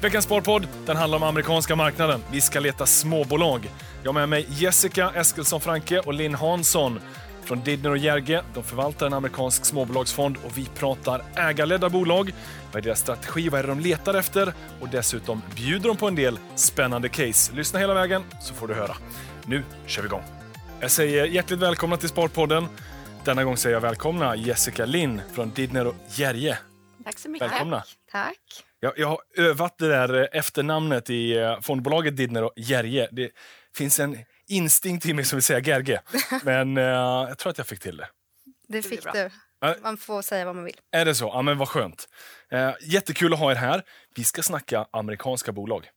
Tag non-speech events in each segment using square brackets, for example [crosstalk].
Veckans Sparpodd den handlar om amerikanska marknaden. Vi ska leta småbolag. Jag har med mig Jessica Eskilsson Franke och Linn Hansson från Didner och Jerge. De förvaltar en amerikansk småbolagsfond och vi pratar ägarledda bolag. Vad är deras strategi? Vad är det de letar efter? Och dessutom bjuder de på en del spännande case. Lyssna hela vägen så får du höra. Nu kör vi igång. Jag säger hjärtligt välkomna till Sparpodden. Denna gång säger jag välkomna Jessica Linn från Didner och Jerge. Tack så mycket. Välkomna. Tack. Jag, jag har övat det där eh, efternamnet i eh, fondbolaget Didner och Jerge. Det finns en instinkt i mig som vill säga Gerge, [laughs] men eh, jag tror att jag fick till det. Det fick du. Man får säga vad man vill. Är det så? Ja, men vad skönt. Eh, jättekul att ha er här. Vi ska snacka amerikanska bolag.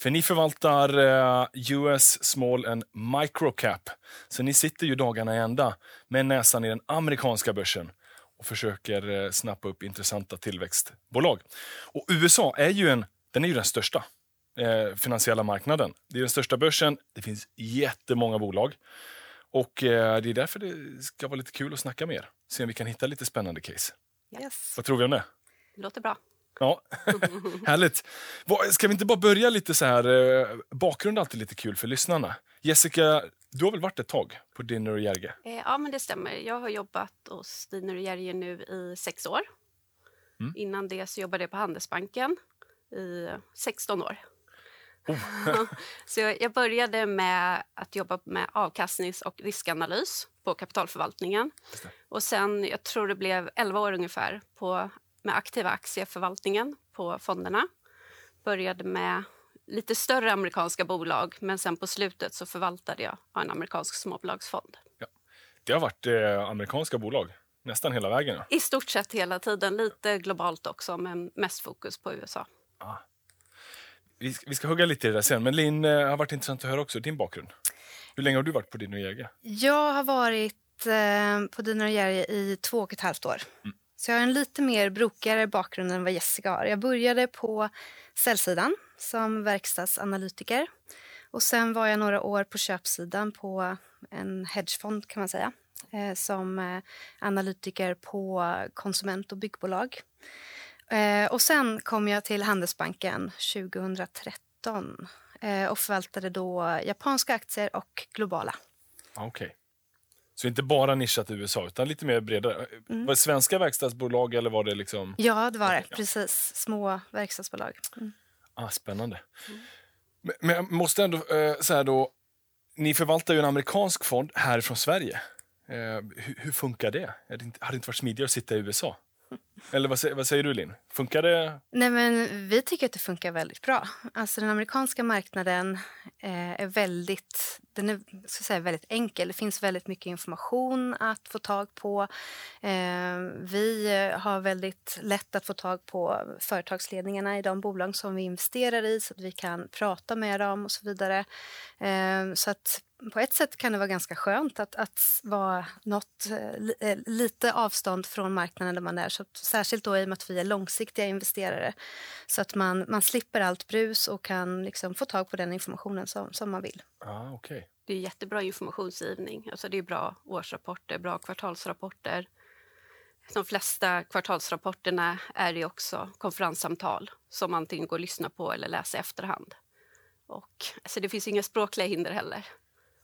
För ni förvaltar eh, US Small and Micro Cap. Så ni sitter ju dagarna i ända med näsan i den amerikanska börsen och försöker eh, snappa upp intressanta tillväxtbolag. Och USA är ju, en, den är ju den största eh, finansiella marknaden. Det är den största börsen. Det finns jättemånga bolag. Och eh, det är därför det ska vara lite kul att snacka med er. Se om vi kan hitta lite spännande case. Yes. Vad tror vi om det? Låter bra. Ja, [laughs] härligt. Ska vi inte bara börja lite så här, eh, bakgrund är alltid lite kul för lyssnarna. Jessica, du har väl varit ett tag på Dinner och Jerge? Eh, Ja, men det stämmer. Jag har jobbat hos Diner och Jerge nu i sex år. Mm. Innan det så jobbade jag på Handelsbanken i 16 år. Oh. [laughs] så jag började med att jobba med avkastnings och riskanalys på kapitalförvaltningen. Och sen, jag tror det blev 11 år ungefär, på, med aktiva aktieförvaltningen på fonderna. Började med lite större amerikanska bolag, men sen på slutet så förvaltade jag en amerikansk småbolagsfond. Det har varit eh, amerikanska bolag nästan hela vägen. Ja. I stort sett hela tiden, lite globalt också, men mest fokus på USA. Vi, ska- vi ska hugga lite i det där sen, men Linn, eh, har varit intressant att höra också din bakgrund. Hur länge har du varit på och Jerge? Jag har varit eh, på Dina och Jerry i två och ett halvt år. Så jag har en lite mer brokigare bakgrund än vad Jessica har. Jag började på säljsidan som verkstadsanalytiker. Och sen var jag några år på köpsidan på en hedgefond kan man säga. Eh, som eh, analytiker på konsument och byggbolag. Eh, och sen kom jag till Handelsbanken 2013 eh, och förvaltade då japanska aktier och globala. Ah, Okej. Så inte bara nischat i USA, utan lite mer bredare. Mm. Var det svenska verkstadsbolag eller var det liksom... Ja, det var det. Precis. Små verkstadsbolag. Mm. Ah, spännande. Men, men jag måste ändå eh, säga då, ni förvaltar ju en amerikansk fond härifrån Sverige. Eh, hur, hur funkar det? Det inte, hade det inte varit smidigare att sitta i USA? Eller vad, säger- vad säger du, Linn? Funkar det? Nej, men vi tycker att det funkar väldigt bra. Alltså, den amerikanska marknaden eh, är väldigt, den är, så säga, väldigt enkel. Det finns väldigt mycket information att få tag på. Eh, vi har väldigt lätt att få tag på företagsledningarna i de bolag som vi investerar i så att vi kan prata med dem och så vidare. Eh, så att på ett sätt kan det vara ganska skönt att, att vara något, eh, eh, lite avstånd från marknaden där man är. Så att, särskilt då i och med att vi är långsiktiga investerare. Så att man, man slipper allt brus och kan liksom få tag på den informationen som, som man vill. Ah, okej. Det är jättebra informationsgivning. Alltså det är bra årsrapporter, bra kvartalsrapporter. De flesta kvartalsrapporterna är ju också konferenssamtal som antingen går att lyssna på eller läsa i efterhand. Och, alltså det finns inga språkliga hinder heller.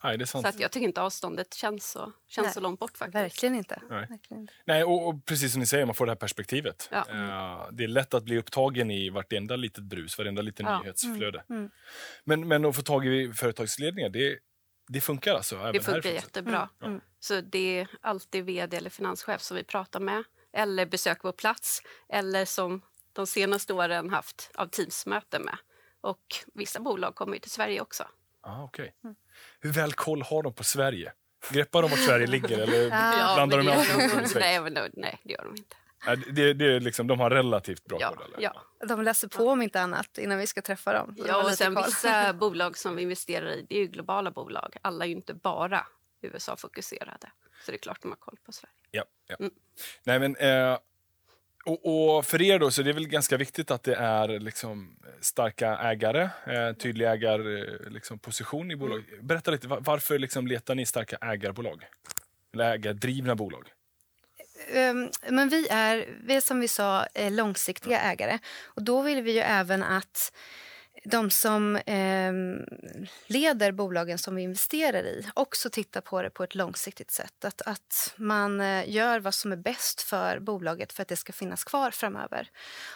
Nej, det är sant. Så att jag tycker inte avståndet känns så, känns Nej, så långt bort faktiskt. Verkligen inte. Nej. Verkligen inte. Nej, och, och precis som ni säger, man får det här perspektivet. Ja. Eh, det är lätt att bli upptagen i vartenda litet brus, varenda liten Ja. nyhetsflöde. mm. Men, men att få tag i företagsledningar, det, det funkar alltså? Även Det funkar härifrån? jättebra. Mm, mm. Så det är alltid vd eller finanschef som vi pratar med eller besöker på plats eller som de senaste åren haft av Teamsmöten med. Och vissa bolag kommer ju till Sverige också. Ah, okay. Mm. Hur väl koll har de på Sverige? Greppar de vart Sverige ligger eller [laughs] Ja, blandar de med allt? nej, men då- nej, det gör de inte. Nej, Det, det är liksom, de har relativt bra Ja, koll? Eller? ja. De läser på om inte annat innan vi ska träffa dem. De ja och sen koll. vissa [laughs] bolag som vi investerar i, det är ju globala bolag. Alla är ju inte bara USA-fokuserade. Så det är klart de har koll på Sverige. Ja, ja. Mm. Nej, men, eh, och, och för er då, så det är väl ganska viktigt att det är liksom starka ägare, eh, tydlig ägarposition liksom, position i bolag. Berätta lite, va- varför liksom letar ni starka ägarbolag? Eller ägardrivna bolag? Um, men vi är, vi är som vi sa långsiktiga ägare. Och då vill vi ju även att de som eh, leder bolagen som vi investerar i också tittar på det på ett långsiktigt sätt. Att, att man eh, gör vad som är bäst för bolaget för att det ska finnas kvar framöver.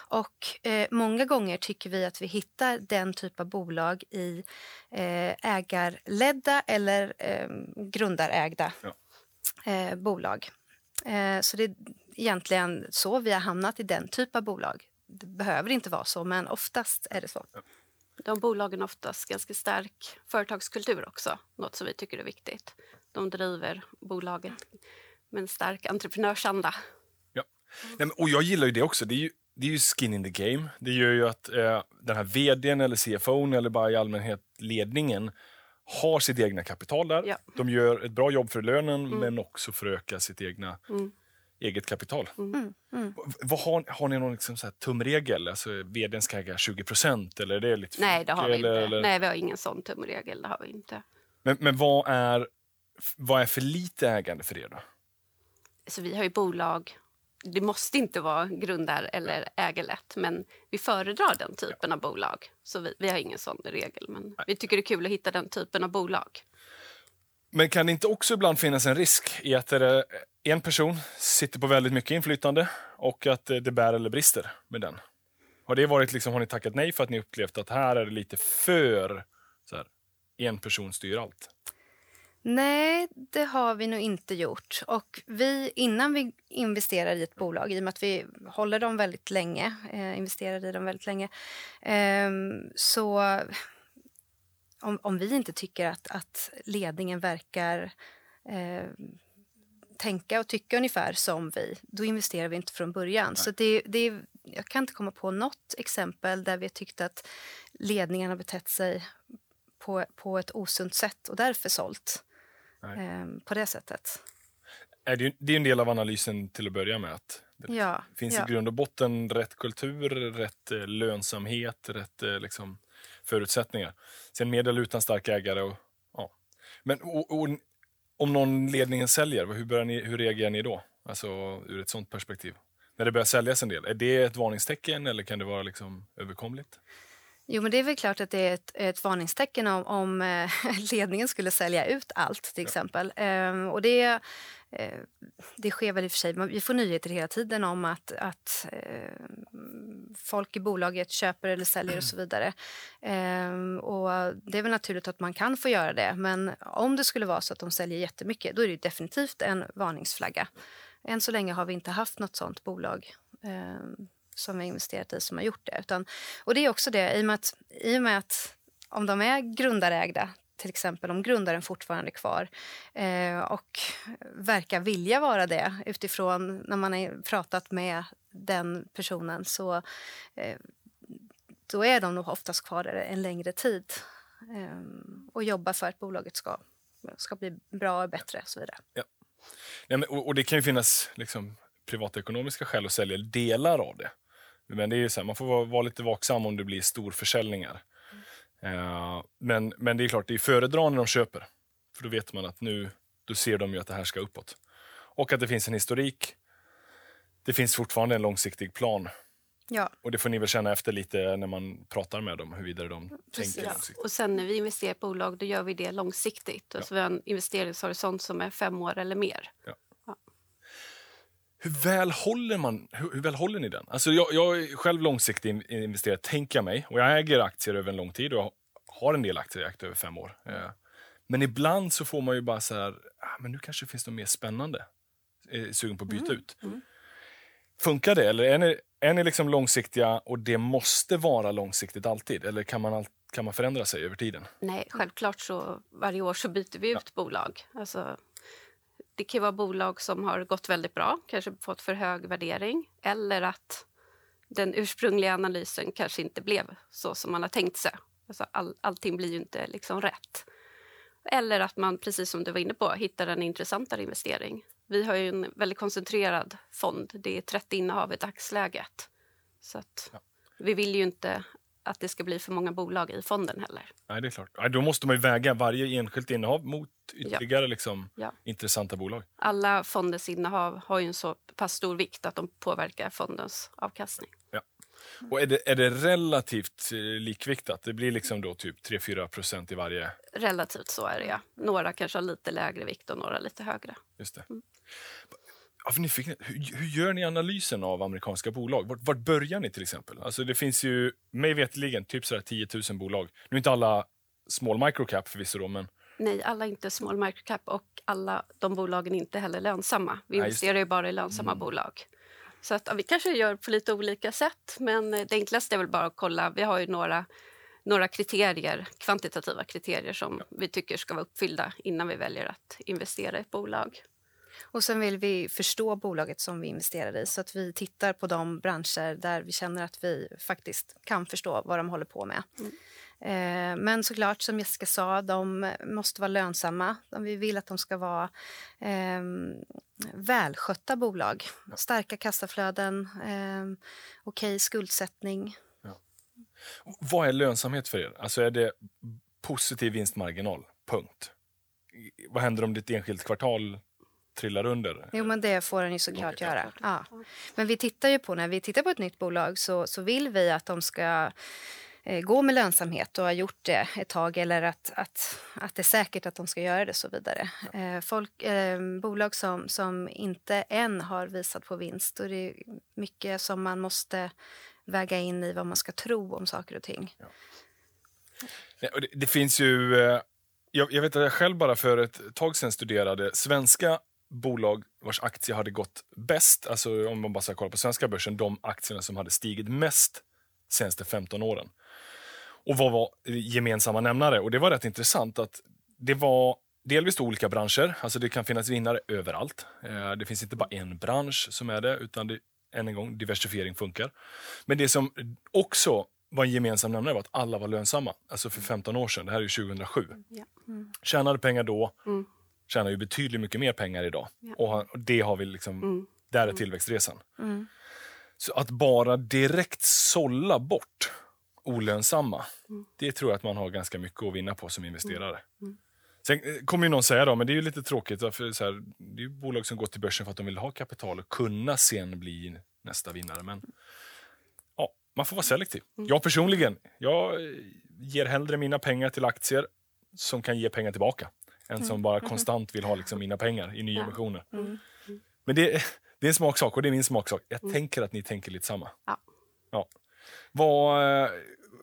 Och eh, många gånger tycker vi att vi hittar den typ av bolag i eh, ägarledda eller eh, grundarägda ja. Eh, bolag. Eh, så det är egentligen så vi har hamnat i den typ av bolag. Det behöver inte vara så, men oftast är det så. De bolagen oftast ganska stark företagskultur också, något som vi tycker är viktigt. De driver bolagen med en stark entreprenörsanda. Ja. Nej, och jag gillar ju det också. Det är ju, det är ju skin in the game. Det gör ju att eh, den här vdn eller CFO eller bara i allmänhet ledningen har sitt egna kapital där. Ja. De gör ett bra jobb för lönen mm. men också för att öka sitt egna mm eget kapital. Mm. mm. Mm. Vad har, har ni någon liksom så här tumregel? Alltså, vdn ska äga 20 eller är det lite Nej, det har vi inte. Eller? Nej, vi har ingen sån tumregel. Det har vi inte. Men, men vad, är, vad är för lite ägande för er då? Så vi har ju bolag det måste inte vara grundar eller ägarlätt, men vi föredrar den typen ja. av bolag. Så vi, vi, har ingen sån regel, men Nej. vi tycker det är kul att hitta den typen av bolag. Men kan det inte också ibland finnas en risk i att en person sitter på väldigt mycket inflytande och att det bär eller brister med den. Har det varit liksom, har ni tackat nej för att ni upplevt att här är det lite för så här, en person styr allt? Nej, det har vi nog inte gjort. Och vi, innan vi investerar i ett bolag, i och med att vi håller dem väldigt länge, eh, investerar i dem väldigt länge, eh, så om, om, vi inte tycker att, att ledningen verkar eh, tänka och tycka ungefär som vi, då investerar vi inte från början. Nej. Så det, det, jag kan inte komma på något exempel där vi tyckt att ledningen har betett sig på, på ett osunt sätt och därför sålt eh, på det sättet. Det är en del av analysen till att börja med. att Det ja, finns ja. i grund och botten rätt kultur, rätt eh, lönsamhet, rätt eh, liksom, förutsättningar. Sen med eller utan stark ägare. Och, ja. Men och, och, om någon ledningen säljer, hur, ni, hur reagerar ni då? Alltså ur ett sånt perspektiv. När det börjar säljas en del, är det ett varningstecken eller kan det vara liksom överkomligt? Jo, men det är väl klart att det är ett, ett varningstecken om, om eh, [laughs] ledningen skulle sälja ut allt till exempel. Ja. Ehm, och det, eh, det sker väl i och för sig, vi får nyheter hela tiden om att, att eh, folk i bolaget köper eller säljer och så vidare. Ehm, och det är väl naturligt att man kan få göra det, men om det skulle vara så att de säljer jättemycket, då är det definitivt en varningsflagga. Än så länge har vi inte haft nåt sånt bolag. Som vi har investerat i som har gjort det. Utan, och det är också det, i och med att, i och med att om de är grundarägda till exempel om grundaren fortfarande är kvar eh, och verkar vilja vara det utifrån när man har pratat med den personen så eh, då är de nog oftast kvar där en längre tid eh, och jobbar för att bolaget ska, ska bli bra och bättre och så vidare. Ja. ja men, och, och, det kan ju finnas liksom, privatekonomiska skäl att sälja delar av det. Men det är så här, man får vara, vara, lite vaksam om det blir storförsäljningar. Mm. Uh, men, men det är klart, det är föredra när de köper. För då vet man att nu då ser de ju att det här ska uppåt. Och att det finns en historik. Det finns fortfarande en långsiktig plan. Ja. Och det får ni väl känna efter lite när man pratar med dem, huruvida de Precis. tänker långsiktigt. Och sen när vi investerar i bolag, då gör vi det långsiktigt. Ja. Alltså vi har en investeringshorisont som är fem år eller mer. Ja. Hur väl håller, man, hur, hur väl håller ni den? Alltså jag, jag är själv långsiktig investerare, tänker jag mig. Och jag äger aktier över en lång tid och har en del aktier ägt över fem år. Eh, men ibland så får man ju bara så här, ah, men nu kanske det finns något mer spännande. Är sugen på att byta mm. ut. Mm. Funkar det? Eller är ni, är ni liksom långsiktiga och det måste vara långsiktigt alltid? Eller kan man, kan man förändra sig över tiden? Nej, självklart så varje år så byter vi ut ja. bolag. Alltså, det kan vara bolag som har gått väldigt bra, kanske fått för hög värdering eller att den ursprungliga analysen kanske inte blev så som man har tänkt sig. Alltså all, allting blir ju inte liksom rätt. Eller att man, precis som du var inne på, hittar en intressantare investering. Vi har ju en väldigt koncentrerad fond. Det är 30 innehav i dagsläget. Så att ja. vi vill ju inte att det ska bli för många bolag i fonden heller. Nej, det är klart. Nej, då måste man ju väga varje enskilt innehav mot ytterligare liksom, Ja. intressanta bolag. Alla fondens innehav har ju en så pass stor vikt att de påverkar fondens avkastning. Och är det, är det relativt eh, likviktat? Det blir liksom då typ 3-4 procent i varje... Relativt så är det, ja. Några kanske har lite lägre vikt och några lite högre. Just det. Ja, nyfiken, hur, hur gör ni analysen av amerikanska bolag? Vart, vart börjar ni till exempel? Alltså det finns ju, mig veterligen, typ sådär 10 000 bolag. Nu är inte alla small microcap förvisso då, men Nej, alla är inte small microcap och alla de bolagen är inte heller lönsamma. Vi Nej, investerar ju bara i lönsamma bolag. Så att, ja, vi kanske gör på lite olika sätt, men det enklaste är väl bara att kolla. Vi har ju några, några kriterier, kvantitativa kriterier som vi tycker ska vara uppfyllda innan vi väljer att investera i ett bolag. Och sen vill vi förstå bolaget som vi investerar i så att vi tittar på de branscher där vi känner att vi faktiskt kan förstå vad de håller på med. Eh, Men såklart, som Jessica sa, de måste vara lönsamma. Vi vill att de ska vara eh, välskötta bolag. Starka kassaflöden, eh, okej skuldsättning. vad är lönsamhet för er? Alltså är det positiv vinstmarginal? Punkt. Vad händer om ditt enskilt kvartal trillar under? Jo, men det får den ju såklart Okej, göra. Ja. Men vi tittar ju på, när vi tittar på ett nytt bolag så, så vill vi att de ska eh, gå med lönsamhet och ha gjort det ett tag eller att, att, att det är säkert att de ska göra det så vidare. Eh, folk, eh, bolag som, som inte än har visat på vinst, är det mycket som man måste väga in i vad man ska tro om saker och ting. Och Det, det finns ju... eh, Jag, jag vet att jag själv bara för ett tag sedan studerade svenska bolag vars aktier hade gått bäst, alltså om man bara ska kolla på svenska börsen, de aktierna som hade stigit mest senaste 15 åren. Och vad var gemensamma nämnare? Och det var rätt intressant att det var delvis olika branscher, alltså det kan finnas vinnare överallt. Eh, Det finns inte bara en bransch som är det, utan det, än en gång, diversifiering funkar. Men det som också var en gemensam nämnare var att alla var lönsamma. Alltså för 15 år sedan, det här är ju 2007. Ja. Tjänade pengar då, Mm. Tjänar ju betydligt mycket mer pengar idag. Ja. Och det har vi liksom, Mm. där är tillväxtresan. Mm. Så att bara direkt sålla bort olönsamma, Mm. det tror jag att man har ganska mycket att vinna på som investerare. Mm. Sen eh, kommer ju någon säga då, men det är ju lite tråkigt, för så här, det är ju bolag som går till börsen för att de vill ha kapital och kunna sen bli nästa vinnare. Men ja, man får vara selektiv. Mm. Jag personligen, jag eh, ger hellre mina pengar till aktier som kan ge pengar tillbaka, än som bara konstant vill ha liksom mina pengar i nyemissioner. Mm. Men det, det är en smaksak och det är min smaksak. Jag tänker att ni tänker lite samma. Ja. ja. Vad, eh,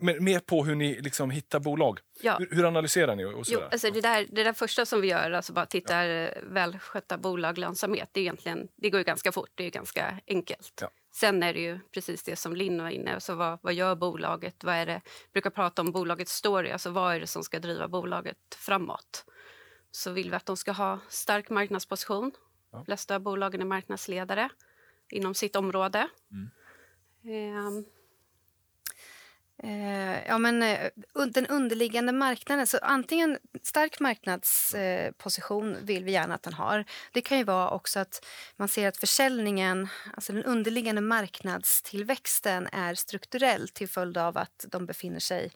men mer på hur ni liksom hittar bolag. Ja. Hur, hur analyserar ni? Och Jo, alltså det, där, det där första som vi gör, alltså bara tittar ja. välskötta bolag, lönsamhet, det, är egentligen, det går ju ganska fort, det är ganska enkelt. Ja. Sen är det ju precis det som Linn var inne alltså vad, vad gör bolaget? Vad är det? Brukar prata om bolagets story, alltså vad är det som ska driva bolaget framåt? Så vill vi att de ska ha stark marknadsposition. Ja. De flesta av bolagen är marknadsledare inom sitt område. Mm. Ehm, Eh, ja, men, eh, den underliggande marknaden, så antingen stark marknadsposition eh, vill vi gärna att den har. Det kan ju vara också att man ser att försäljningen, alltså den underliggande marknadstillväxten är strukturell till följd av att de befinner sig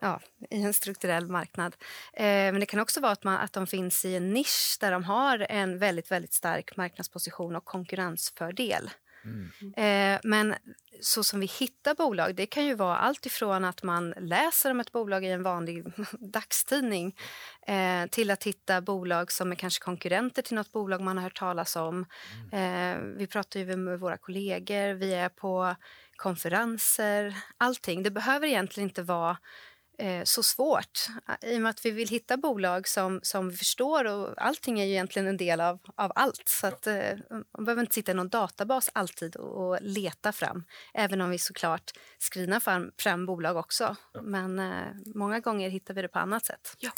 ja, i en strukturell marknad. Eh, men det kan också vara att, man, att de finns i en nisch där de har en väldigt, väldigt stark marknadsposition och konkurrensfördel. Mm. Eh, men så som vi hittar bolag, det kan ju vara allt ifrån att man läser om ett bolag i en vanlig [laughs] dagstidning eh, till att hitta bolag som är kanske konkurrenter till något bolag man har hört talas om. Eh, vi pratar ju med våra kollegor, vi är på konferenser, allting. Det behöver egentligen inte vara eh, så svårt i och med att vi vill hitta bolag som, som vi förstår och allting är ju egentligen en del av, av allt. Så att, eh, man behöver inte sitta i någon databas alltid och, och leta fram. Även om vi såklart screenar fram, fram bolag också. Men eh, många gånger hittar vi det på annat sätt. ja.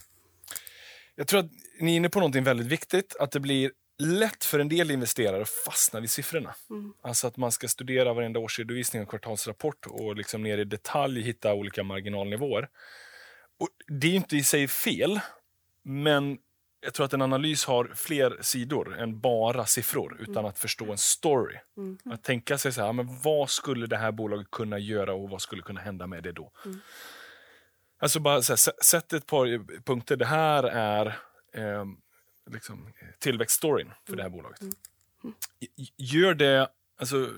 Jag tror att ni är inne på något väldigt viktigt, att det blir lätt för en del investerare att fastna vid siffrorna. Mm. Alltså att man ska studera varenda årsredovisning och kvartalsrapport och liksom ner i detalj hitta olika marginalnivåer. Och det är inte i sig fel, men jag tror att en analys har fler sidor än bara siffror, utan att förstå en story. Att tänka sig så här, men vad skulle det här bolaget kunna göra och vad skulle kunna hända med det då? Alltså bara här, sä- sätt ett par punkter. Det här är eh, liksom, tillväxtstoryn för det här bolaget. G- Gör det, alltså,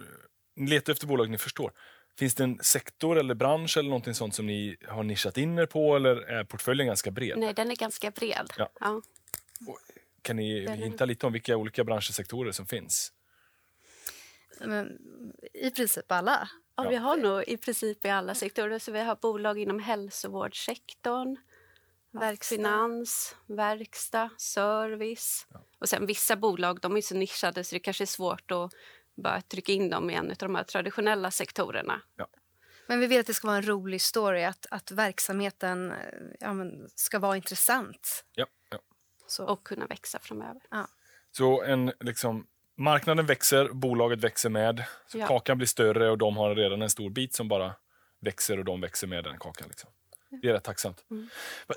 ni letar efter bolag ni förstår. Finns det en sektor eller bransch eller någonting sånt som ni har nischat in er på eller är portföljen ganska bred? Nej, den är ganska bred. Ja. Ja. Kan ni hinta lite om vilka olika branscher och sektorer som finns? Men, I princip alla. Ja, Ja. Vi har nog i princip i alla sektorer. Så vi har bolag inom hälsovårdssektorn, Verkstad. finans, verkstad, service. Och sen vissa bolag de är så nischade så det kanske är svårt att bara trycka in dem i en av de här traditionella sektorerna. Men vi vill att det ska vara en rolig story, att, att verksamheten eh, ja, men, ska vara intressant. Ja, ja. Så. och kunna växa framöver. Så en, liksom, marknaden växer, bolaget växer med. Så Ja. Kakan blir större och de har redan en stor bit som bara växer och de växer med den kakan. Liksom. Det är rätt tacksamt. Mm.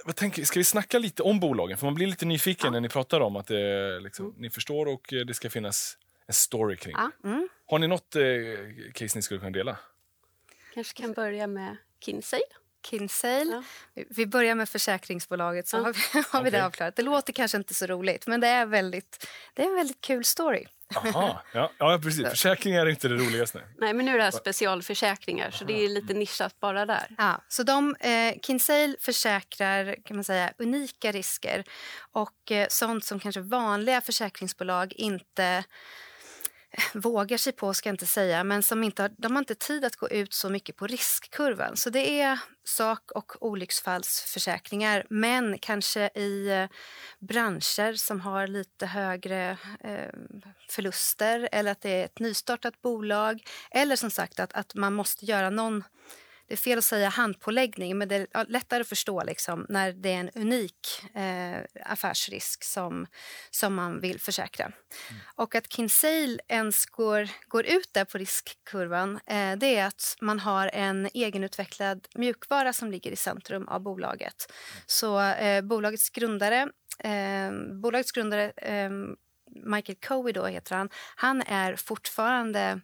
Vad, tänker, ska vi snacka lite om bolagen? För man blir lite nyfiken när ni pratar om att det, liksom, Mm. ni förstår och eh, det ska finnas en story kring Ja. Mm. Har ni något eh, case ni skulle kunna dela? Kanske kan börja med Kinsale. Kinsale. Ja. Vi- börjar med försäkringsbolaget så Ja. har vi, [laughs] har vi det avklarat. Det låter kanske inte så roligt men det är, väldigt, det är en väldigt kul story. Aha, ja, ja, precis. [laughs] Försäkringar är inte det roligaste. Nej, men nu är det här specialförsäkringar så det är lite nischat bara där. Ja, så de, eh, Kinsale försäkrar kan man säga, unika risker och eh, sånt som kanske vanliga försäkringsbolag inte vågar sig på, ska jag inte säga, men som inte har, de har inte tid att gå ut så mycket på riskkurvan. Så det är sak och olycksfallsförsäkringar, men kanske i eh, branscher som har lite högre eh, förluster eller att det är ett nystartat bolag eller som sagt att, att man måste göra någon det är fel att säga handpåläggning, men det är lättare att förstå liksom, när det är en unik eh, affärsrisk som, som man vill försäkra. Och att Kinsale ens går, går ut där på riskkurvan eh, det är att man har en egenutvecklad mjukvara som ligger i centrum av bolaget. Så eh, bolagets grundare, eh, bolagets grundare eh, Michael Cowie då heter han, han är fortfarande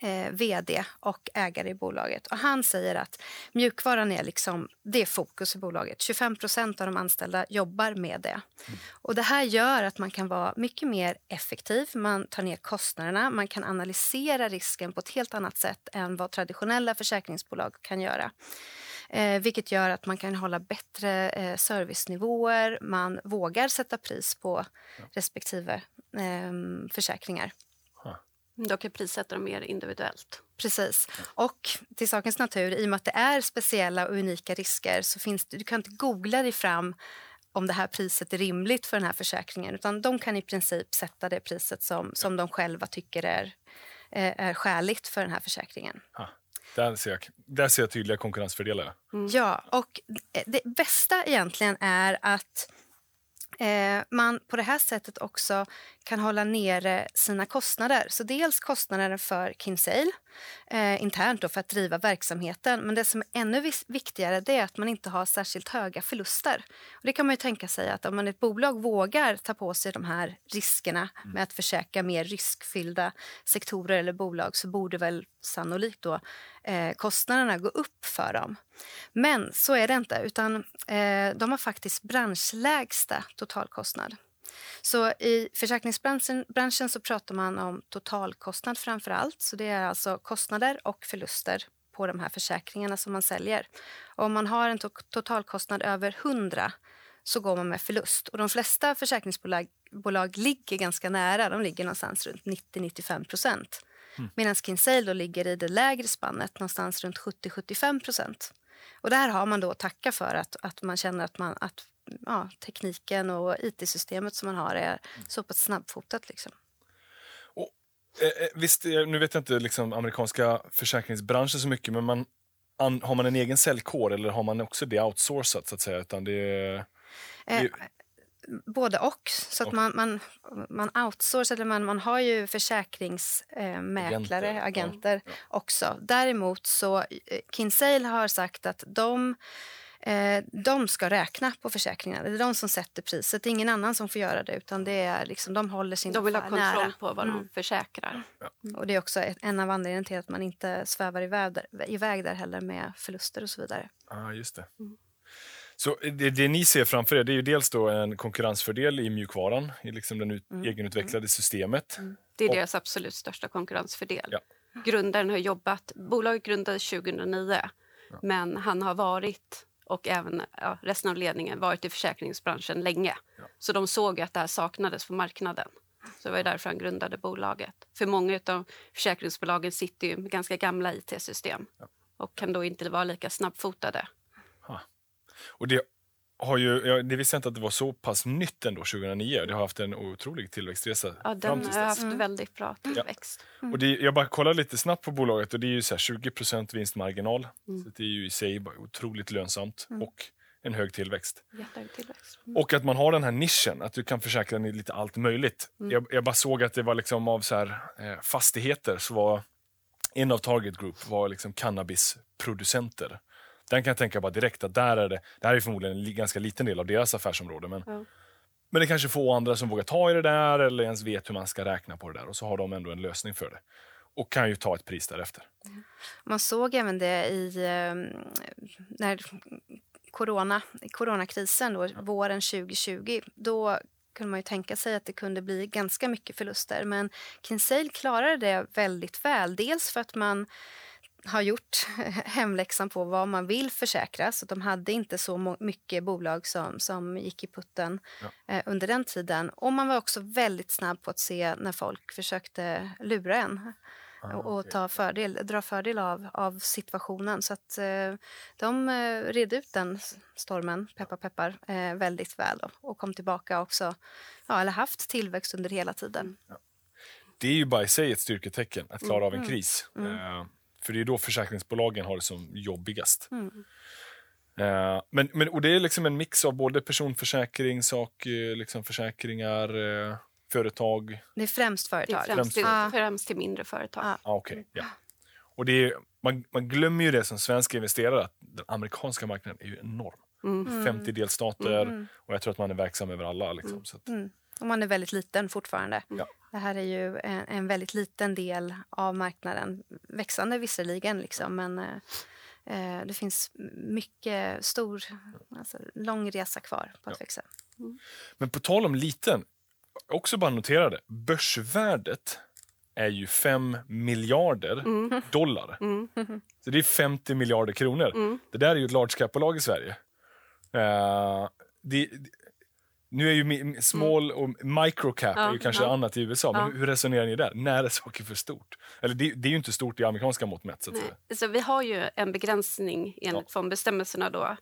eh, vd och ägare i bolaget. Och han säger att mjukvaran är liksom, det är fokus i bolaget. 25 procent av de anställda jobbar med det. Och det här gör att man kan vara mycket mer effektiv. Man tar ner kostnaderna, man kan analysera risken på ett helt annat sätt än vad traditionella försäkringsbolag kan göra. Eh, vilket gör att man kan hålla bättre eh, servicenivåer. Man vågar sätta pris på respektive eh, försäkringar. Då kan prissätta dem mer individuellt. Precis. Och till sakens natur, i och med att det är speciella och unika risker så finns det, du kan inte googla dig fram om det här priset är rimligt för den här försäkringen. Utan de kan i princip sätta det priset som, som de själva tycker är, eh, är skäligt för den här försäkringen. Ha, där, ser jag, där ser jag tydliga konkurrensfördelar. Ja, och det bästa egentligen är att eh, man på det här sättet också kan hålla nere sina kostnader. Så dels kostnader för Kinsale eh, internt då för att driva verksamheten. Men det som är ännu viktigare det är att man inte har särskilt höga förluster. Och det kan man ju tänka sig att om man ett bolag vågar ta på sig de här riskerna med att försäkra mer riskfyllda sektorer eller bolag så borde väl sannolikt då eh, kostnaderna gå upp för dem. Men så är det inte, utan eh, de har faktiskt branschlägsta totalkostnad. Så i försäkringsbranschen branschen så pratar man om totalkostnad framför allt. Så det är alltså kostnader och förluster på de här försäkringarna som man säljer. Och om man har en to totalkostnad över 100 så går man med förlust. Och de flesta försäkringsbolag bolag ligger ganska nära. De ligger någonstans runt 90-95 procent. Medan Kinsale då ligger i det lägre spannet, någonstans runt 70-75 procent. Och där har man då att tacka för att, att man känner att, man, att ja, tekniken och it-systemet som man har är så pass snabbfotat. Liksom. Eh, eh, visst, eh, nu vet jag inte liksom, amerikanska försäkringsbranschen så mycket, men man, an, har man en egen säljkår eller har man också det outsourcat? så att säga? Utan det, är- Eh, det, både och. Så att Och. man, man, man outsourcar, eller man, man har ju försäkringsmäklare, mäklare, Agenter, ja. agenter också. Däremot så, eh, Kinsale har sagt att de Eh, de ska räkna på försäkringarna. Det är de som sätter priset. Det är ingen annan som får göra det. utan det är liksom, De håller sin De vill ha kontroll nära. på vad de försäkrar. Och Det är också en av anledningarna till att man inte svävar iväg där, iväg där heller med förluster och så vidare. Ja, just det. Så det, det ni ser framför er det är ju dels då en konkurrensfördel i mjukvaran, i liksom det ut, egenutvecklade systemet. Det är Och- deras absolut största konkurrensfördel. Ja. Grundaren har jobbat, bolaget grundades 2009, men han har varit och även ja, resten av ledningen varit i försäkringsbranschen länge. Ja. Så de såg att det här saknades på marknaden. Så det var därför han grundade bolaget. För många av försäkringsbolagen sitter ju med ganska gamla IT-system och kan då inte vara lika snabbfotade. Och det har ju, ja, det visste jag inte att det var så pass nytt ändå 2009. Det har haft en otrolig tillväxtresa Ja, fram den tills har haft väldigt bra tillväxt. Och det, jag bara kollade lite snabbt på bolaget och det är ju så här 20 vinstmarginal. Så det är ju i sig bara otroligt lönsamt och en hög tillväxt. Jättehög tillväxt. Och att man har den här nischen, att du kan försäkra dig lite allt möjligt. Jag, jag bara såg att det var liksom av så här, eh, fastigheter så var en av Target Group var liksom cannabisproducenter. Den kan jag tänka bara direkt att där är det, det här är förmodligen en ganska liten del av deras affärsområde. Men, Ja. men det är kanske få andra som vågar ta i det där eller ens vet hur man ska räkna på det där. Och så har de ändå en lösning för det. Och kan ju ta ett pris därefter. Man såg även det i eh, när corona, coronakrisen då, våren 2020. Då kunde man ju tänka sig att det kunde bli ganska mycket förluster. Men Kinsale klarade det väldigt väl. Dels för att man har gjort [laughs] hemläxan på vad man vill försäkra. Så de hade inte så mycket bolag som, som gick i putten eh, under den tiden. Och man var också väldigt snabb på att se när folk försökte lura en och, och ta fördel, dra fördel av, av situationen. Så att eh, de eh, red ut den stormen, peppar peppar, eh, väldigt väl då, och kom tillbaka också, ja, eller haft tillväxt under hela tiden. Det är ju bara i sig ett styrketecken att klara av en kris. Eh, för det är då försäkringsbolagen har det som jobbigast. Eh, men, men, och det är liksom en mix av både personförsäkring, sak, eh, liksom försäkringar, eh, företag. Det är främst Det är företag. främst, till, Ja. främst till mindre företag. Ja. Ah, okay, ja. Och det är, man, man glömmer ju det som svenska investerare, att den amerikanska marknaden är ju enorm. 50 delstater och jag tror att man är verksam över alla. Liksom, så att, Mm. Och man är väldigt liten fortfarande. Ja. Det här är ju en, en väldigt liten del av marknaden. Växande visserligen, liksom, men eh, eh, det finns mycket stor, alltså, lång resa kvar på att växa. Men på tal om liten, också bara notera det. Börsvärdet är ju 5 miljarder [laughs] dollar. Så det är 50 miljarder kronor. Det där är ju ett large cap-bolag i Sverige. Eh, det, det- nu är ju small och micro cap är ju Ja, kanske ja. annat i USA, men Ja. hur, resonerar ni där? När är saker för stort? Eller det, det är ju inte stort i amerikanska mått mätt. Så. Så vi har ju en begränsning enligt fondbestämmelserna. Då.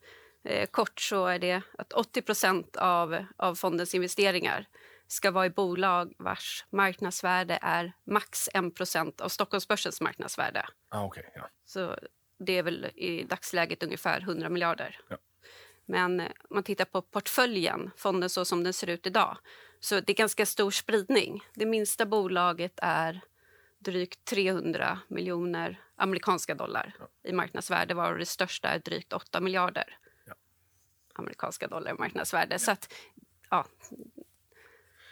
Eh, kort så är det att 80 av, av fondens investeringar ska vara i bolag vars marknadsvärde är max 1% av Stockholmsbörsens marknadsvärde. Ah, okay, ja. Så det är väl i dagsläget ungefär 100 miljarder. Ja. Men eh, om man tittar på portföljen, fonden så som den ser ut idag, så det är ganska stor spridning. Det minsta bolaget är drygt 300 miljoner amerikanska dollar i marknadsvärde, var det största är drygt 8 miljarder Ja. amerikanska dollar i marknadsvärde. Så att, ja,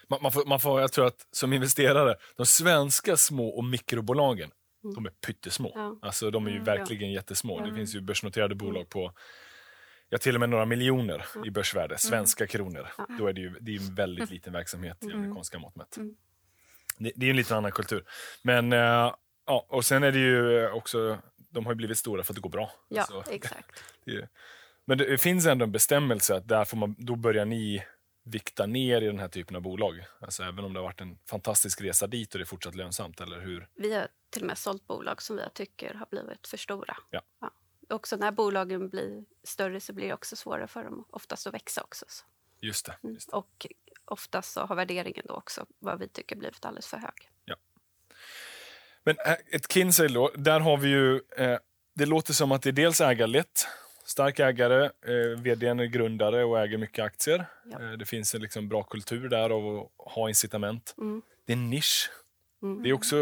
Man, man, får, man får, jag tror att som investerare, de svenska små och mikrobolagen, de är pyttesmå. Ja. Alltså, de är ju verkligen jättesmå. Det finns ju börsnoterade bolag på ja, till och med några miljoner i börsvärde, svenska kronor. Då är det ju det är en väldigt liten verksamhet i amerikanska mått mätt. Det, det är en lite annan kultur. Men, eh, ja, och sen är det ju också, de har ju blivit stora för att det går bra. ja Alltså, [laughs] exakt. det, men det finns ändå en bestämmelse att där får man, då börjar ni vikta ner i den här typen av bolag. Alltså även om det har varit en fantastisk resa dit och det är fortsatt lönsamt, eller hur? Vi har till och med sålt bolag som vi tycker har blivit för stora. Ja. Också när bolagen blir större så blir det också svårare för dem oftast att växa också. Så. Just det. Just det. Och oftast så har värderingen då också vad vi tycker blivit alldeles för hög. Men äh, ett Kinsale då, där har vi ju, eh, det låter som att det är dels ägarlett, stark ägare, eh, vdn är grundare och äger mycket aktier. Ja. Eh, det finns en liksom bra kultur där av att ha incitament. Det är en nisch. Det, är också,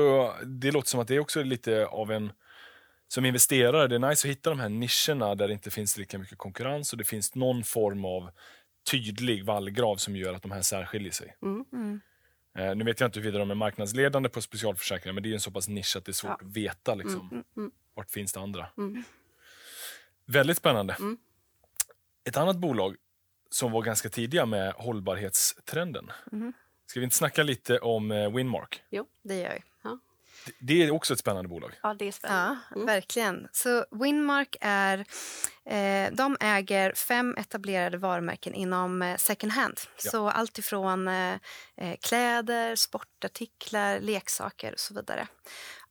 det låter som att det är också lite av en som investerare, det är nice att hitta de här nischerna där det inte finns lika mycket konkurrens och det finns någon form av tydlig vallgrav som gör att de här särskiljer sig. Mm. Mm. Eh, nu vet jag inte huruvida de är marknadsledande på specialförsäkringar, men det är en så pass nisch att det är svårt Ja. att veta liksom, Mm, mm, vart finns det andra. mm. Väldigt spännande. Mm. Ett annat bolag som var ganska tidiga med hållbarhetstrenden. Ska vi inte snacka lite om eh, Winmark? Det gör vi. Det- Det är också ett spännande bolag. Ja, det är spännande. Ja, Mm. verkligen. Så Winmark är, eh, de äger fem etablerade varumärken inom eh, second hand. Ja. Så allt ifrån eh, eh, kläder, sportartiklar, leksaker och så vidare.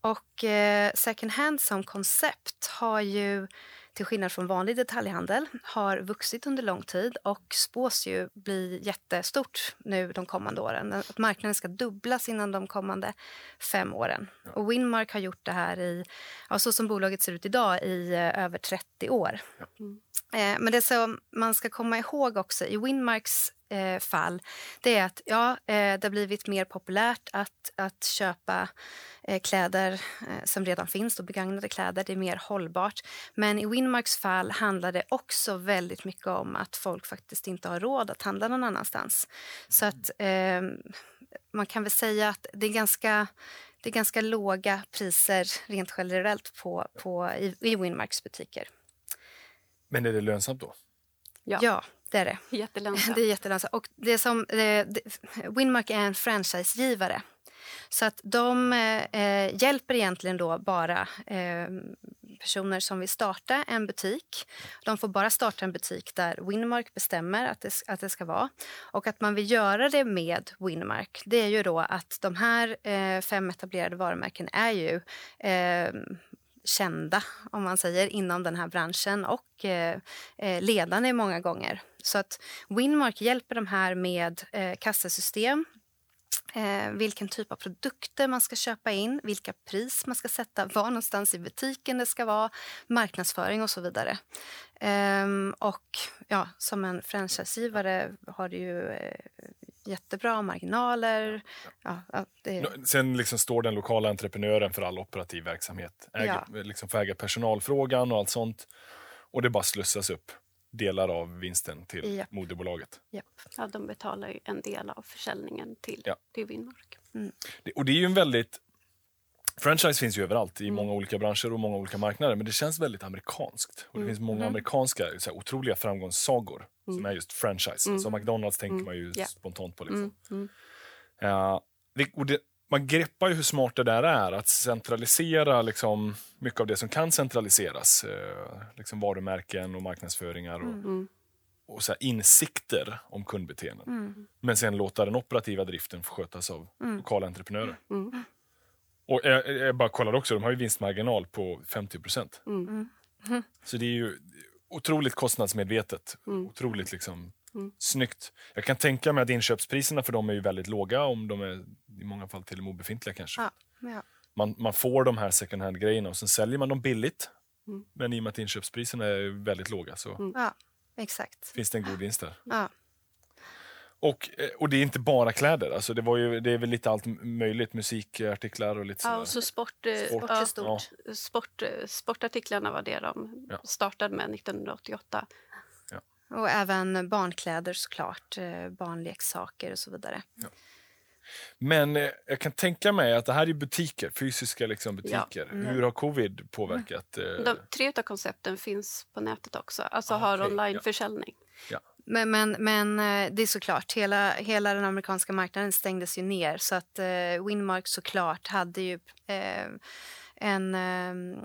Och eh, second hand som koncept har ju till skillnad från vanlig detaljhandel har vuxit under lång tid och spås ju bli jättestort nu de kommande åren. Att marknaden ska dubblas inom de kommande fem åren. Och Winmark har gjort det här i, ja, så som bolaget ser ut idag, i eh, över 30 år. Mm. Eh, men det som man ska komma ihåg också i Winmarks eh, fall, det är att ja, eh, det har blivit mer populärt att, att köpa eh, kläder eh, som redan finns, och begagnade kläder. Det är mer hållbart. Men i Winmarks fall handlar det också väldigt mycket om att folk faktiskt inte har råd att handla någon annanstans. Så att eh, man kan väl säga att det är ganska det är ganska låga priser rent generellt på, på, i, i Winmarks butiker. Men är det lönsamt då? Ja. Ja, det är det. [laughs] Jättelönsamt. Det är jättelönsamt. Och det som, det, det, Winmark är en franchisegivare. Så att de eh, hjälper egentligen då bara eh, personer som vill starta en butik. De får bara starta en butik där Winmark bestämmer att det, att det ska vara. Och att man vill göra det med Winmark, det är ju då att de här eh, fem etablerade varumärken är ju eh, kända, om man säger, inom den här branschen och eh, eh, ledande många gånger. Så att Winmark hjälper de här med eh, kassasystem, eh, vilken typ av produkter man ska köpa in, vilka pris man ska sätta, var någonstans i butiken det ska vara, marknadsföring och så vidare. Ehm, och ja, som en franchisegivare har du ju eh, jättebra marginaler. Ja, ja, det, Sen liksom står den lokala entreprenören för all operativ verksamhet. Äger, liksom får äga personalfrågan och allt sånt. Och det bara slussas upp delar av vinsten till Japp. moderbolaget. japp. Ja, de betalar ju en del av försäljningen till, Ja. till Winmark. Det, och det är ju en väldigt... Franchise finns ju överallt i Mm. många olika branscher och många olika marknader. Men det känns väldigt amerikanskt. Och det finns många amerikanska så här, otroliga framgångssagor som är just franchise. Så McDonalds tänker man ju Ja. spontant på. Liksom. Mm. Mm. Ja, det, och det, man greppar ju hur smart det där är, att centralisera liksom, mycket av det som kan centraliseras. Eh, liksom varumärken och marknadsföringar och, Mm. och så insikter om kundbeteenden. Mm. Men sen låta den operativa driften skötas av lokala entreprenörer. Mm. Och jag, jag bara kollar också, de har ju vinstmarginal på 50 Mm. Så det är ju otroligt kostnadsmedvetet. Mm. Otroligt liksom Mm. snyggt. Jag kan tänka mig att inköpspriserna för dem är ju väldigt låga, om de är i många fall till och med obefintliga kanske. Ja, ja. Man, man får de här second hand-grejerna och sen säljer man dem billigt. Mm. Men i och med att inköpspriserna är väldigt låga så Mm. ja exakt. finns det en god vinst där. Ja. Och, eh, och det är inte bara kläder, alltså det, var ju, det är väl lite allt möjligt, musikartiklar och lite Ja, och så sport, eh, Sport ja, stort. sport, eh, sportartiklarna var det de Ja. startade med 1988. Och även barnkläder såklart, eh, barnleksaker och så vidare. Men eh, jag kan tänka mig att det här är butiker, fysiska liksom butiker. Mm. Hur har covid påverkat? eh, De, tre av koncepten finns på nätet också, alltså Ah, har okej, onlineförsäljning. Men, men, men eh, det är såklart, hela, hela den amerikanska marknaden stängdes ju ner så att eh, Winmark såklart hade ju eh, en eh,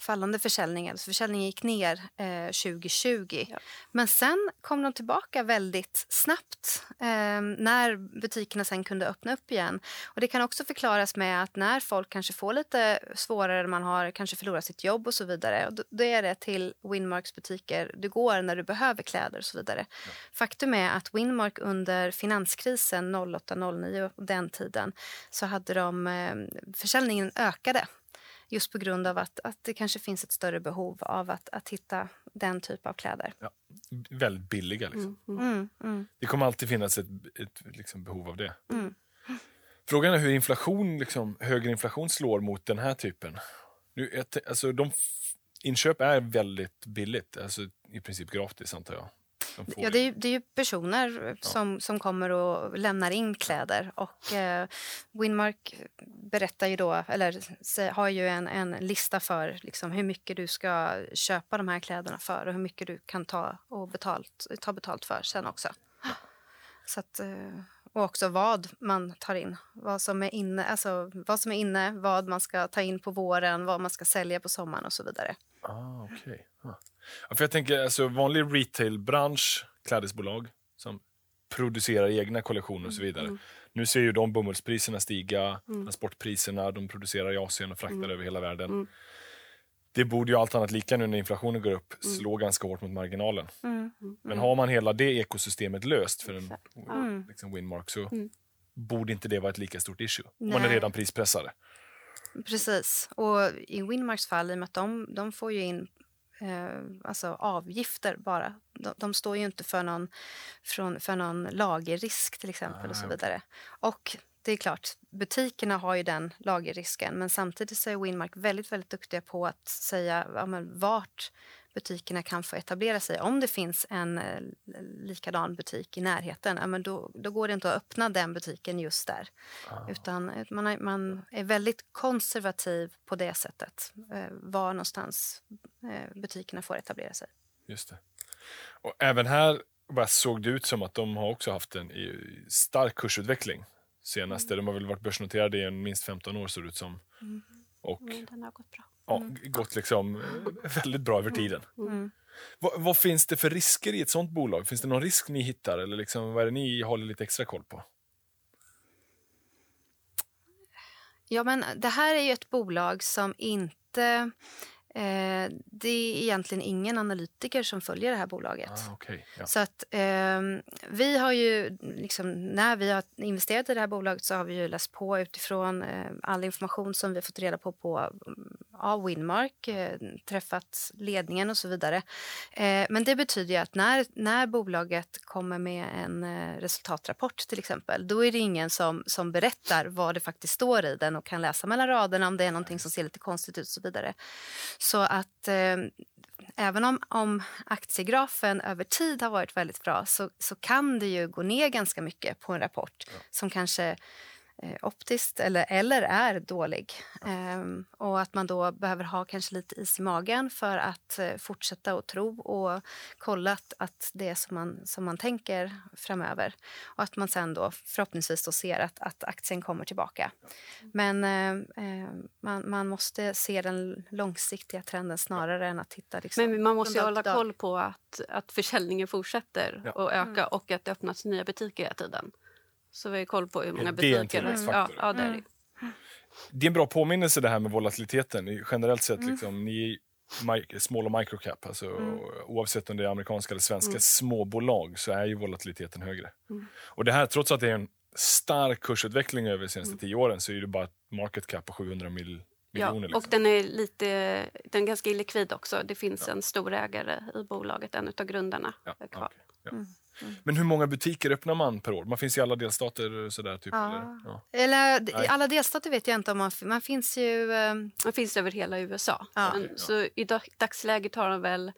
fallande försäljning, alltså försäljningen gick ner eh, 2020. Ja. Men sen kom de tillbaka väldigt snabbt eh, när butikerna sen kunde öppna upp igen. Och Det kan också förklaras med att när folk kanske får lite svårare, man har kanske förlorat sitt jobb och så vidare, och då, då är det till Winmarks butiker du går när du behöver kläder och så vidare. Faktum är att Winmark under finanskrisen 08-09 och den tiden så hade de, eh, försäljningen ökade just på grund av att, att det kanske finns ett större behov av att, att hitta den typ av kläder. väldigt billiga. Liksom. Mm. Mm. Mm, mm, Det kommer alltid finnas ett, ett liksom behov av det. mm. Frågan är hur inflation, liksom, högre inflation slår mot den här typen. Nu, alltså, de inköp är väldigt billigt, alltså i princip gratis antar jag. Får Ja, det är, det är ju personer som, som kommer och lämnar in kläder. Och eh, Winmark berättar ju då, eller har ju en, en lista för liksom, hur mycket du ska köpa de här kläderna för och hur mycket du kan ta, och betalt, ta betalt för sen också. Så att, eh, och också vad man tar in. Vad som, är inne, alltså, vad som är inne, vad man ska ta in på våren, vad man ska sälja på sommaren och så vidare. Ah, okej. Ah. Ja, för jag tänker, alltså vanlig retailbransch, klädesbolag som producerar egna kollektioner och så vidare. Nu ser ju de bomullspriserna stiga, transportpriserna, de producerar i Asien och fraktar över hela världen. Det borde ju allt annat lika nu när inflationen går upp slå ganska hårt mot marginalen. Men har man hela det ekosystemet löst för en liksom Winmark så borde inte det vara ett lika stort issue. Man är Nej. redan prispressade. Precis. Och i Winmarks fall, i och med att de, de får ju in eh, alltså avgifter bara. De, de står ju inte för någon, från, för någon lagerrisk till exempel och så vidare. Och det är klart, butikerna har ju den lagerrisken men samtidigt så är Winmark väldigt, väldigt duktiga på att säga ja, men vart butikerna kan få etablera sig. Om det finns en eh, likadan butik i närheten, ja, men då, då går det inte att öppna den butiken just där. Utan eh, man är, man är väldigt konservativ på det sättet. Eh, var någonstans butikerna får etablera sig. Just det. Och även här bara såg det ut som att de har också haft en stark kursutveckling senaste. De har väl varit börsnoterade i minst 15 år ser det ut som. Och Mm, den har gått bra. ja, gått liksom eh, väldigt bra över tiden. Vad, vad finns det för risker i ett sånt bolag? Finns det någon risk ni hittar eller liksom, vad är det ni håller lite extra koll på? Ja, men det här är ju ett bolag som inte... Eh, det är egentligen ingen analytiker som följer det här bolaget. Ah, okej. Ja. Så att ehm, vi har ju, liksom, när vi har investerat i det här bolaget så har vi ju läst på utifrån eh, all information som vi har fått reda på på mm, av Winmark, eh, träffat ledningen och så vidare. Eh, men det betyder ju att när, när bolaget kommer med en eh, resultatrapport till exempel, då är det ingen som, som berättar vad det faktiskt står i den och kan läsa mellan raderna om det är någonting som ser lite konstigt ut och så vidare. Så att eh, även om, om aktiegrafen över tid har varit väldigt bra så, så kan det ju gå ner ganska mycket på en rapport som kanske optiskt eller, eller är dålig. Ehm, och att man då behöver ha kanske lite is i magen för att eh, fortsätta att tro och kolla att, att det är som man, som man tänker framöver. Och att man sen då förhoppningsvis då ser att, att aktien kommer tillbaka. Men eh, eh, man, man måste se den långsiktiga trenden snarare än att titta liksom, Men man måste ju hålla koll på att, att försäljningen fortsätter Ja. att öka och att det öppnas nya butiker hela tiden. Så vi har ju koll på hur många det är en butiker... Ja, tillväxtfaktor? ja, det är det. Det är en bra påminnelse det här med volatiliteten. Generellt sett, liksom, ni small och microcap, alltså, oavsett om det är amerikanska eller svenska småbolag, så är ju volatiliteten högre. Och det här, trots att det är en stark kursutveckling över de senaste tio åren, så är det bara ett market cap på 700 mil, Ja, miljoner. och liksom. den är lite den är ganska illikvid också. Det finns en stor ägare i bolaget, en av grundarna. Ja, är kvar. Ja. Men hur många butiker öppnar man per år? Man finns i alla delstater? Sådär, typ, Ja. eller? Ja. Eller. I alla delstater vet jag inte om man... Man finns ju... eh, Den finns över hela USA. Ja. Men, Så i dag- dagsläget har de väl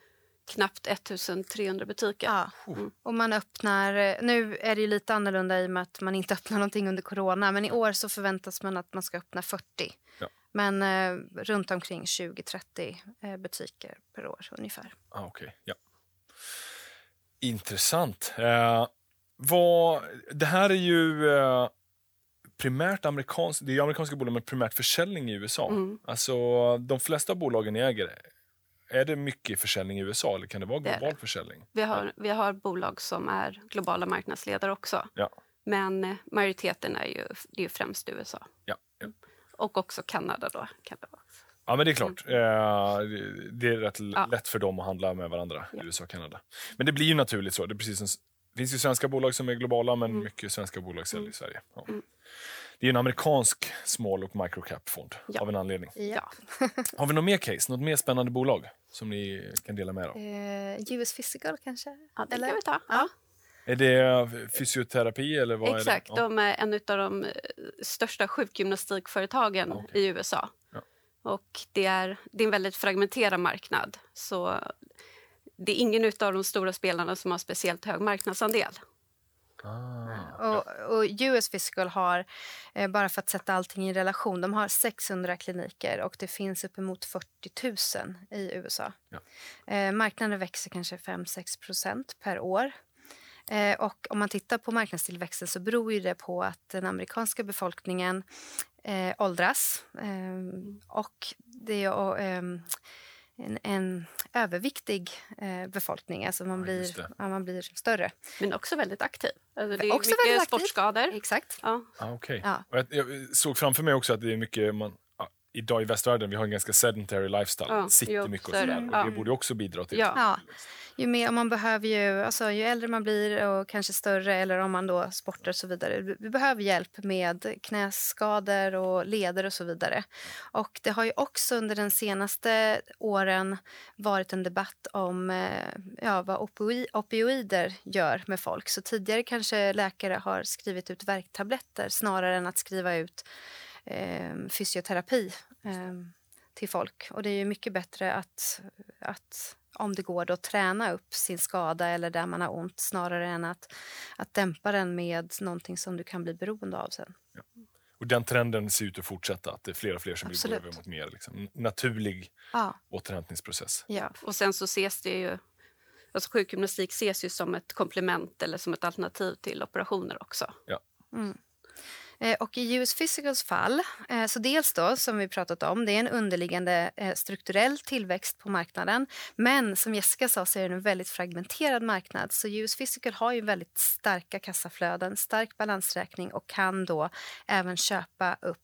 knappt 1300 butiker. Ja. Och man öppnar... eh, Nu är det ju lite annorlunda i och med att man inte [laughs] öppnar någonting under corona. Men i år så förväntas man att man ska öppna 40. Ja. Men eh, runt omkring 20-30 eh, butiker per år ungefär. Ah, okej. Ja. Intressant. Eh, vad, det här är ju eh, primärt amerikanskt, det är amerikanska bolag med primärt försäljning i USA. Mm. Alltså de flesta bolagen ni äger, är det mycket försäljning i USA eller kan det vara global det. försäljning? Vi, har, vi har bolag som är globala marknadsledare också. Ja. Men eh, majoriteten är ju, det är ju främst USA. Ja. Och också Kanada då. Kan det vara. Ja, men det är klart. Eh, det- är rätt Ja. lätt för dem att handla med varandra, Ja. USA och Kanada. Men det blir ju naturligt så. Det, är precis som, det finns ju svenska bolag som är globala, men Mm. mycket svenska bolag säljer i Sverige. Ja. Det är en amerikansk small och microcap-fond Ja. av en anledning. Ja. [laughs] Har vi något mer case? Något mer spännande bolag som ni kan dela med er av? Eh, US Physical kanske? ja, det Eller? kan vi ta. Ja. Är det fysioterapi eller vad Exakt. är det? Ja. De är en av de eh, största sjukgymnastikföretagen Okej. i USA. Och det är, det är en väldigt fragmenterad marknad. Så det är ingen av de stora spelarna som har speciellt hög marknadsandel. Ah, Och, och US Physical har, eh, bara för att sätta allting i relation, de har 600 kliniker och det finns uppemot 40 000 i USA. Ja. Eh, marknaden växer kanske 5-6 procent per år. Eh, och om man tittar på marknadstillväxten så beror ju det på att den amerikanska befolkningen eh, åldras. Eh, och det är eh, en, en överviktig eh, befolkning. Alltså man, blir, ja, man blir större. Men också väldigt aktiv. Alltså det är Också mycket sportskador. Exakt. Ja. ah, okej. Ja. Och jag, jag såg framför mig också att det är mycket... Man, idag i västvärlden vi har en ganska sedentary lifestyle. Ja, Sitter jo, mycket och så är sådär. det. Och det Ja. borde också bidra till. Ja. Ja, ju mer man behöver ju, alltså ju äldre man blir och kanske större eller om man då sportar och så vidare. Vi- behöver hjälp med knäskador och leder och så vidare. Och det har ju också under den senaste åren varit en debatt om eh, ja, vad opioider gör med folk. Så tidigare kanske läkare har skrivit ut värktabletter snarare än att skriva ut eh, fysioterapi eh, till folk. Och det är ju mycket bättre att, att om det går då, att träna upp sin skada eller där man har ont snarare än att, att dämpa den med någonting som du kan bli beroende av sen. Och den trenden ser ut att fortsätta. Att det är fler och fler som vill gå Absolut. över mot mer liksom, naturlig Ja, återhämtningsprocess. Ja. Och sen så ses det ju... Alltså sjukgymnastik ses ju som ett komplement eller som ett alternativ till operationer också. Eh, Eh, och i US Physicals fall, eh, så dels då som vi pratat om, det är en underliggande eh, strukturell tillväxt på marknaden. Men som Jessica sa så är det en väldigt fragmenterad marknad. Så US Physical har ju väldigt starka kassaflöden, stark balansräkning och kan då även köpa upp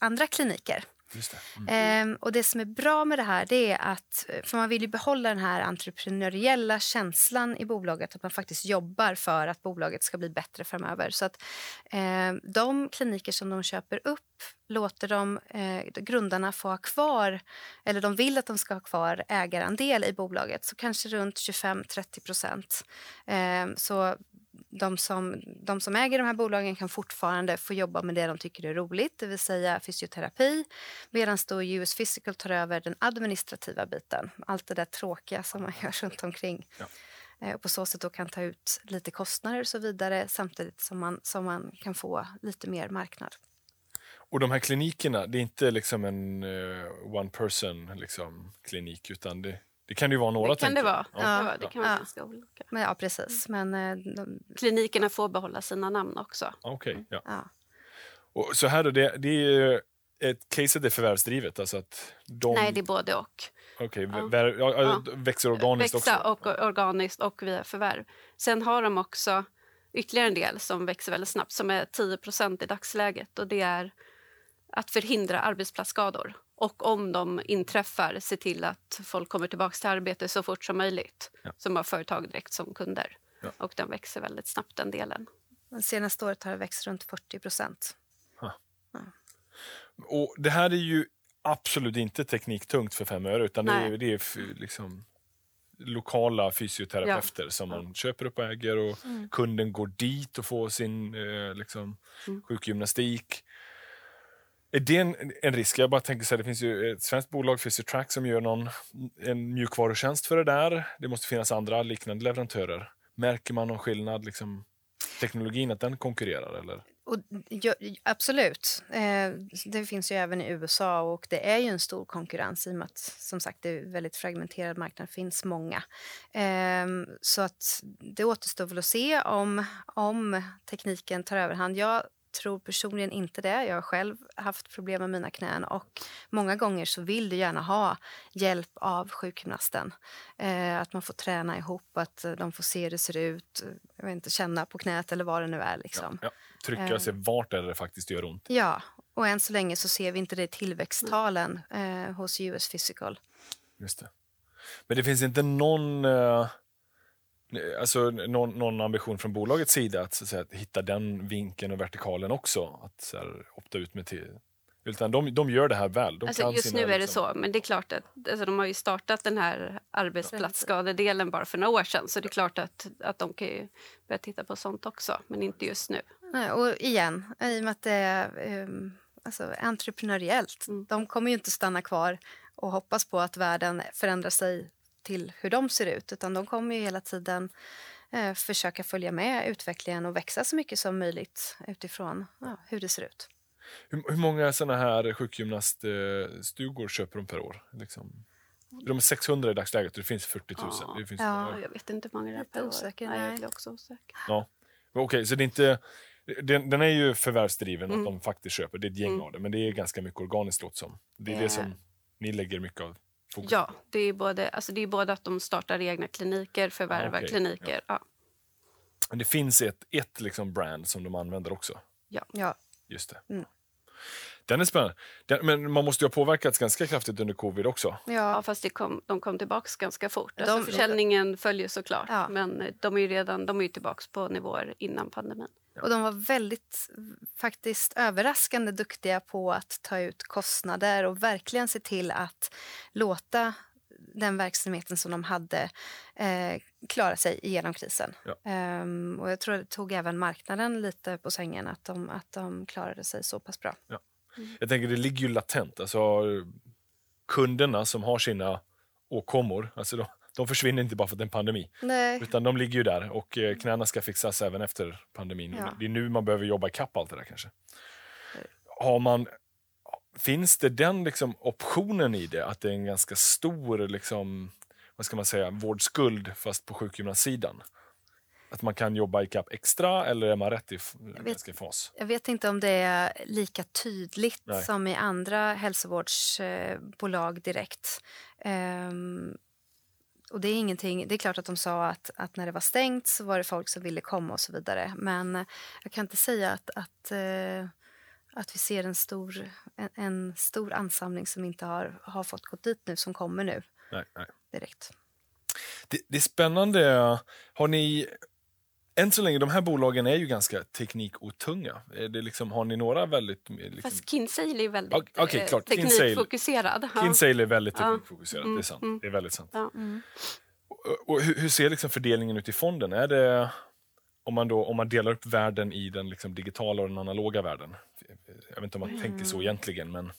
andra kliniker. Just det. Mm. Ehm, och det som är bra med det här det är att, eh, för man vill ju behålla den här entreprenöriella känslan i bolaget, att man faktiskt jobbar för att bolaget ska bli bättre framöver. Så att ehm, de kliniker som de köper upp låter de eh, grundarna få ha kvar, eller de vill att de ska ha kvar ägarandel i bolaget, så kanske runt 25-30 procent. Eh, så de som, de som äger de här bolagen kan fortfarande få jobba med det de tycker är roligt, det vill säga fysioterapi, medan då US Physical tar över den administrativa biten, allt det där tråkiga som man gör runt omkring. Ja. Eh, Och på så sätt då kan ta ut lite kostnader och så vidare samtidigt som man, som man kan få lite mer marknad. Och de här klinikerna, det är inte liksom en eh, one person liksom, klinik utan det, det kan det ju vara några. det kan det vara. Ja. Ja. Det kan vara Ja. ganska olika. Men ja, precis. Men eh, de, Klinikerna får behålla sina namn också. Ja, Okej, ja. ja. Och så här då, det, det är ju ett caset är förvärvsdrivet, alltså att de Nej, det är både och. okej, Ja. ja, ja, Ja. växer organiskt Växa också. och organiskt och via förvärv. Sen har de också ytterligare en del som växer väldigt snabbt som är 10% i dagsläget. Och Det är att förhindra arbetsplatsskador. Och om de inträffar, se till att folk kommer tillbaka till arbete så fort som möjligt. Ja. Som har företag direkt som kunder. Ja. Och den växer väldigt snabbt, den delen. Det senaste året har det växt runt 40 procent. Och det här är ju absolut inte tekniktungt för fem öre utan det är, Nej. det är liksom lokala fysioterapeuter som man köper upp och äger och kunden går dit och får sin eh, liksom, Mm. sjukgymnastik. Är det en, en risk? Jag bara tänker så här, det finns ju ett svenskt bolag, Physitrack, som gör någon, en mjukvarutjänst för det där. Det måste finnas andra liknande leverantörer. Märker man någon skillnad, liksom, teknologin, att den konkurrerar? Eller? Och, ja, absolut. Eh, det finns ju även i USA och det är ju en stor konkurrens i och med att som sagt det är en väldigt fragmenterad marknad, det finns många. Eh, så att det återstår väl att se om, om tekniken tar överhand. Jag tror personligen inte det. Jag har själv haft problem med mina knän och många gånger så vill du gärna ha hjälp av sjukgymnasten. Eh, att man får träna ihop, att eh, de får se hur det ser ut, jag inte, känna på knät eller vad det nu är. Liksom. Ja, trycka sig vart är det det faktiskt gör ont. Ja, och än så länge så ser vi inte det i tillväxttalen eh, hos US Physical. Just det. Men det finns inte någon, eh, alltså, någon, någon ambition från bolagets sida att, så att, säga, att hitta den vinkeln och vertikalen också? Att så här, opta ut med till... Utan de, de gör det här väl. De Alltså, kan just sina, nu är det liksom- så, men det är klart att alltså, de har ju startat den här arbetsplatsskadedelen bara för några år sedan. Så det är klart att, att de kan ju börja titta på sånt också, men inte just nu. Och igen, i och med att det är ehm, alltså, entreprenöriellt. Mm. De kommer ju inte stanna kvar och hoppas på att världen förändrar sig till hur de ser ut utan de kommer ju hela tiden eh, försöka följa med utvecklingen och växa så mycket som möjligt utifrån ja, hur det ser ut. Hur, hur många såna här sjukgymnaststugor köper de per år? Liksom? De är 600 i dagsläget och det finns 40 000. Ja. Det finns, Ja. Ja, jag vet inte hur många det är per år. osäker, Nej, nej. jag blir också osäker. Ja. Okej, så det är inte... Den, den är ju förvärvsdriven, Mm. att de faktiskt köper. Det är ett gäng Mm. av det, men det är ganska mycket organiskt låter som. Det är det Eh. som ni lägger mycket av fokus Ja, det är, både, alltså det är både att de startar egna kliniker, förvärvar okej. kliniker. Ja. Men det finns ett, ett liksom brand som de använder också. Ja, Just det. Mm. Den är spännande. Den, men man måste ju ha påverkats ganska kraftigt under covid också. Ja, ja, fast det kom, de kom tillbaka ganska fort. De- Alltså försäljningen följer såklart, Ja. men de är ju redan de är ju tillbaka på nivåer innan pandemin. Och de var väldigt faktiskt överraskande duktiga på att ta ut kostnader och verkligen se till att låta den verksamheten som de hade eh, klara sig igenom krisen. Ja. Ehm, och jag tror det tog även marknaden lite på sängen att de, att de klarade sig så pass bra. Jag tänker det ligger ju latent. Alltså, kunderna som har sina åkommor, alltså de, de försvinner inte bara för att det är en pandemi. Nej. Utan de ligger ju där och eh, knäna ska fixas även efter pandemin. Ja. Det är nu man behöver jobba ikapp allt det där kanske. Har man, finns det den liksom optionen i det, att det är en ganska stor liksom, vad ska man säga, vårdskuld fast på sjukgymnastsidan? Att man kan jobba ikapp extra eller är man rätt i, f- vet- fas? Jag vet inte om det är lika tydligt Nej. som i andra hälsovårdsbolag direkt. Ehm, och det är ingenting, det är klart att de sa att, att när det var stängt så var det folk som ville komma och så vidare. Men eh, jag kan inte säga att, att, eh, att vi ser en stor, en, en stor ansamling som inte har, har fått gått dit nu, som kommer nu Nej, nej. direkt. Det, det är spännande. Har ni... Än så länge, de här bolagen är ju ganska teknikotunga. Är det liksom, har ni några väldigt... Liksom, Fast Kinsale är väldigt Ok- okej, eh, klart. Teknikfokuserad. Kinsale är väldigt Ja. teknikfokuserat, det är sant. mm. Det är väldigt sant. Ja. Och, och hur, hur ser liksom fördelningen ut i fonden? Är det, om, man då, om man delar upp världen i den liksom digitala och den analoga världen? Jag vet inte om man tänker Mm. så egentligen, men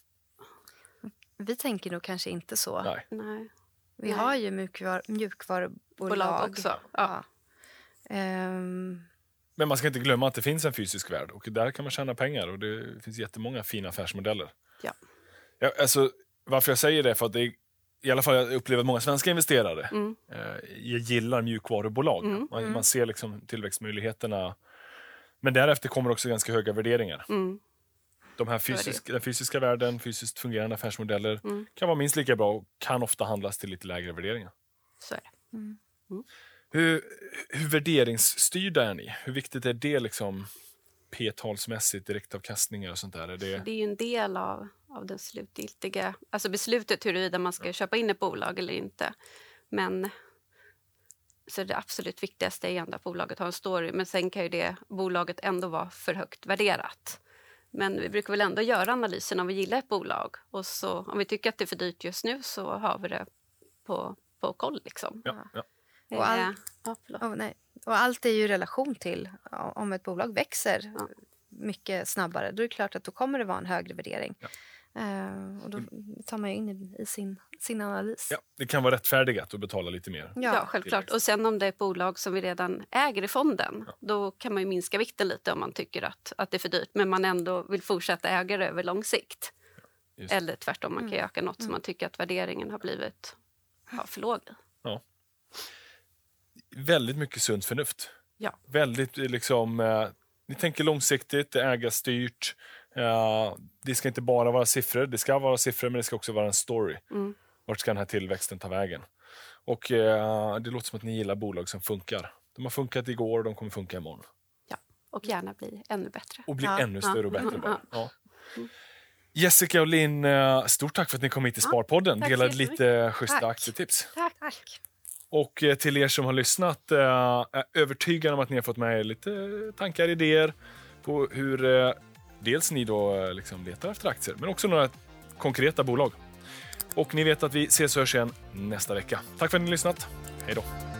Vi tänker nog kanske inte så. nej. Nej. Vi Nej. har ju mjukvar, mjukvarubolag. Bolag också. Ja. Ehm, Men man ska inte glömma att det finns en fysisk värld och där kan man tjäna pengar och det finns jättemånga fina affärsmodeller. Ja. Ja, alltså, varför jag säger det för att det är, i alla fall jag upplever att många svenska investerare Mm. eh, gillar mjukvarubolag. Mm, Man, man ser liksom tillväxtmöjligheterna. Men därefter kommer också ganska höga värderingar. Mm. De här fysisk, den fysiska världen, fysiskt fungerande affärsmodeller Mm. kan vara minst lika bra och kan ofta handlas till lite lägre värderingar. Så är det. Hur, hur värderingsstyrda är ni? Hur viktigt är det liksom p-talsmässigt, direktavkastningar och sånt där? Är det, Det är ju en del av, av den slutgiltiga alltså beslutet huruvida man ska köpa in ett bolag eller inte. Men så det absolut viktigaste är ändå att bolaget har en story. Men sen kan ju det bolaget ändå vara för högt värderat. Men vi brukar väl ändå göra analysen om vi gillar ett bolag. Och så, om vi tycker att det är för dyrt just nu så har vi det på, på koll. Liksom. ja, ja. Och all- Eh, ja, och, nej. och allt är ju i relation till ja, om ett bolag växer Ja. mycket snabbare. Då är det klart att då kommer det vara en högre värdering. Ja. Eh, och då tar man ju in i, i sin, sin analys. Ja, det kan vara rättfärdigat att betala lite mer. Ja, självklart. Och sen om det är ett bolag som vi redan äger i fonden, då kan man ju minska vikten lite om man tycker att, att det är för dyrt, men man ändå vill fortsätta äga det över lång sikt. Just. Eller tvärtom, man kan ju öka något som man tycker att värderingen har blivit ja, för låg. i. Väldigt mycket sunt förnuft. Ja. Väldigt eh, liksom, eh, ni tänker långsiktigt, det är ägarstyrt. Eh, det ska inte bara vara siffror, det ska vara siffror men det ska också vara en story. Mm. Vart ska den här tillväxten ta vägen? Och eh, det låter som att ni gillar bolag som funkar. De har funkat igår och de kommer funka imorgon. Ja. Och gärna bli ännu bättre. Och bli Ja. ännu större och bättre bara. [laughs] Ja. Jessica och Linn, eh, stort tack för att ni kom hit till Sparpodden. så Delade lite schyssta Tack. aktietips. Tack. Tack. Och eh, till er som har lyssnat, jag är övertygad om att ni har fått med er lite tankar, idéer på hur eh, dels ni då liksom letar efter aktier, men också några konkreta bolag. Och ni vet att vi ses och hörs igen nästa vecka. Tack för att ni har lyssnat. Hej då!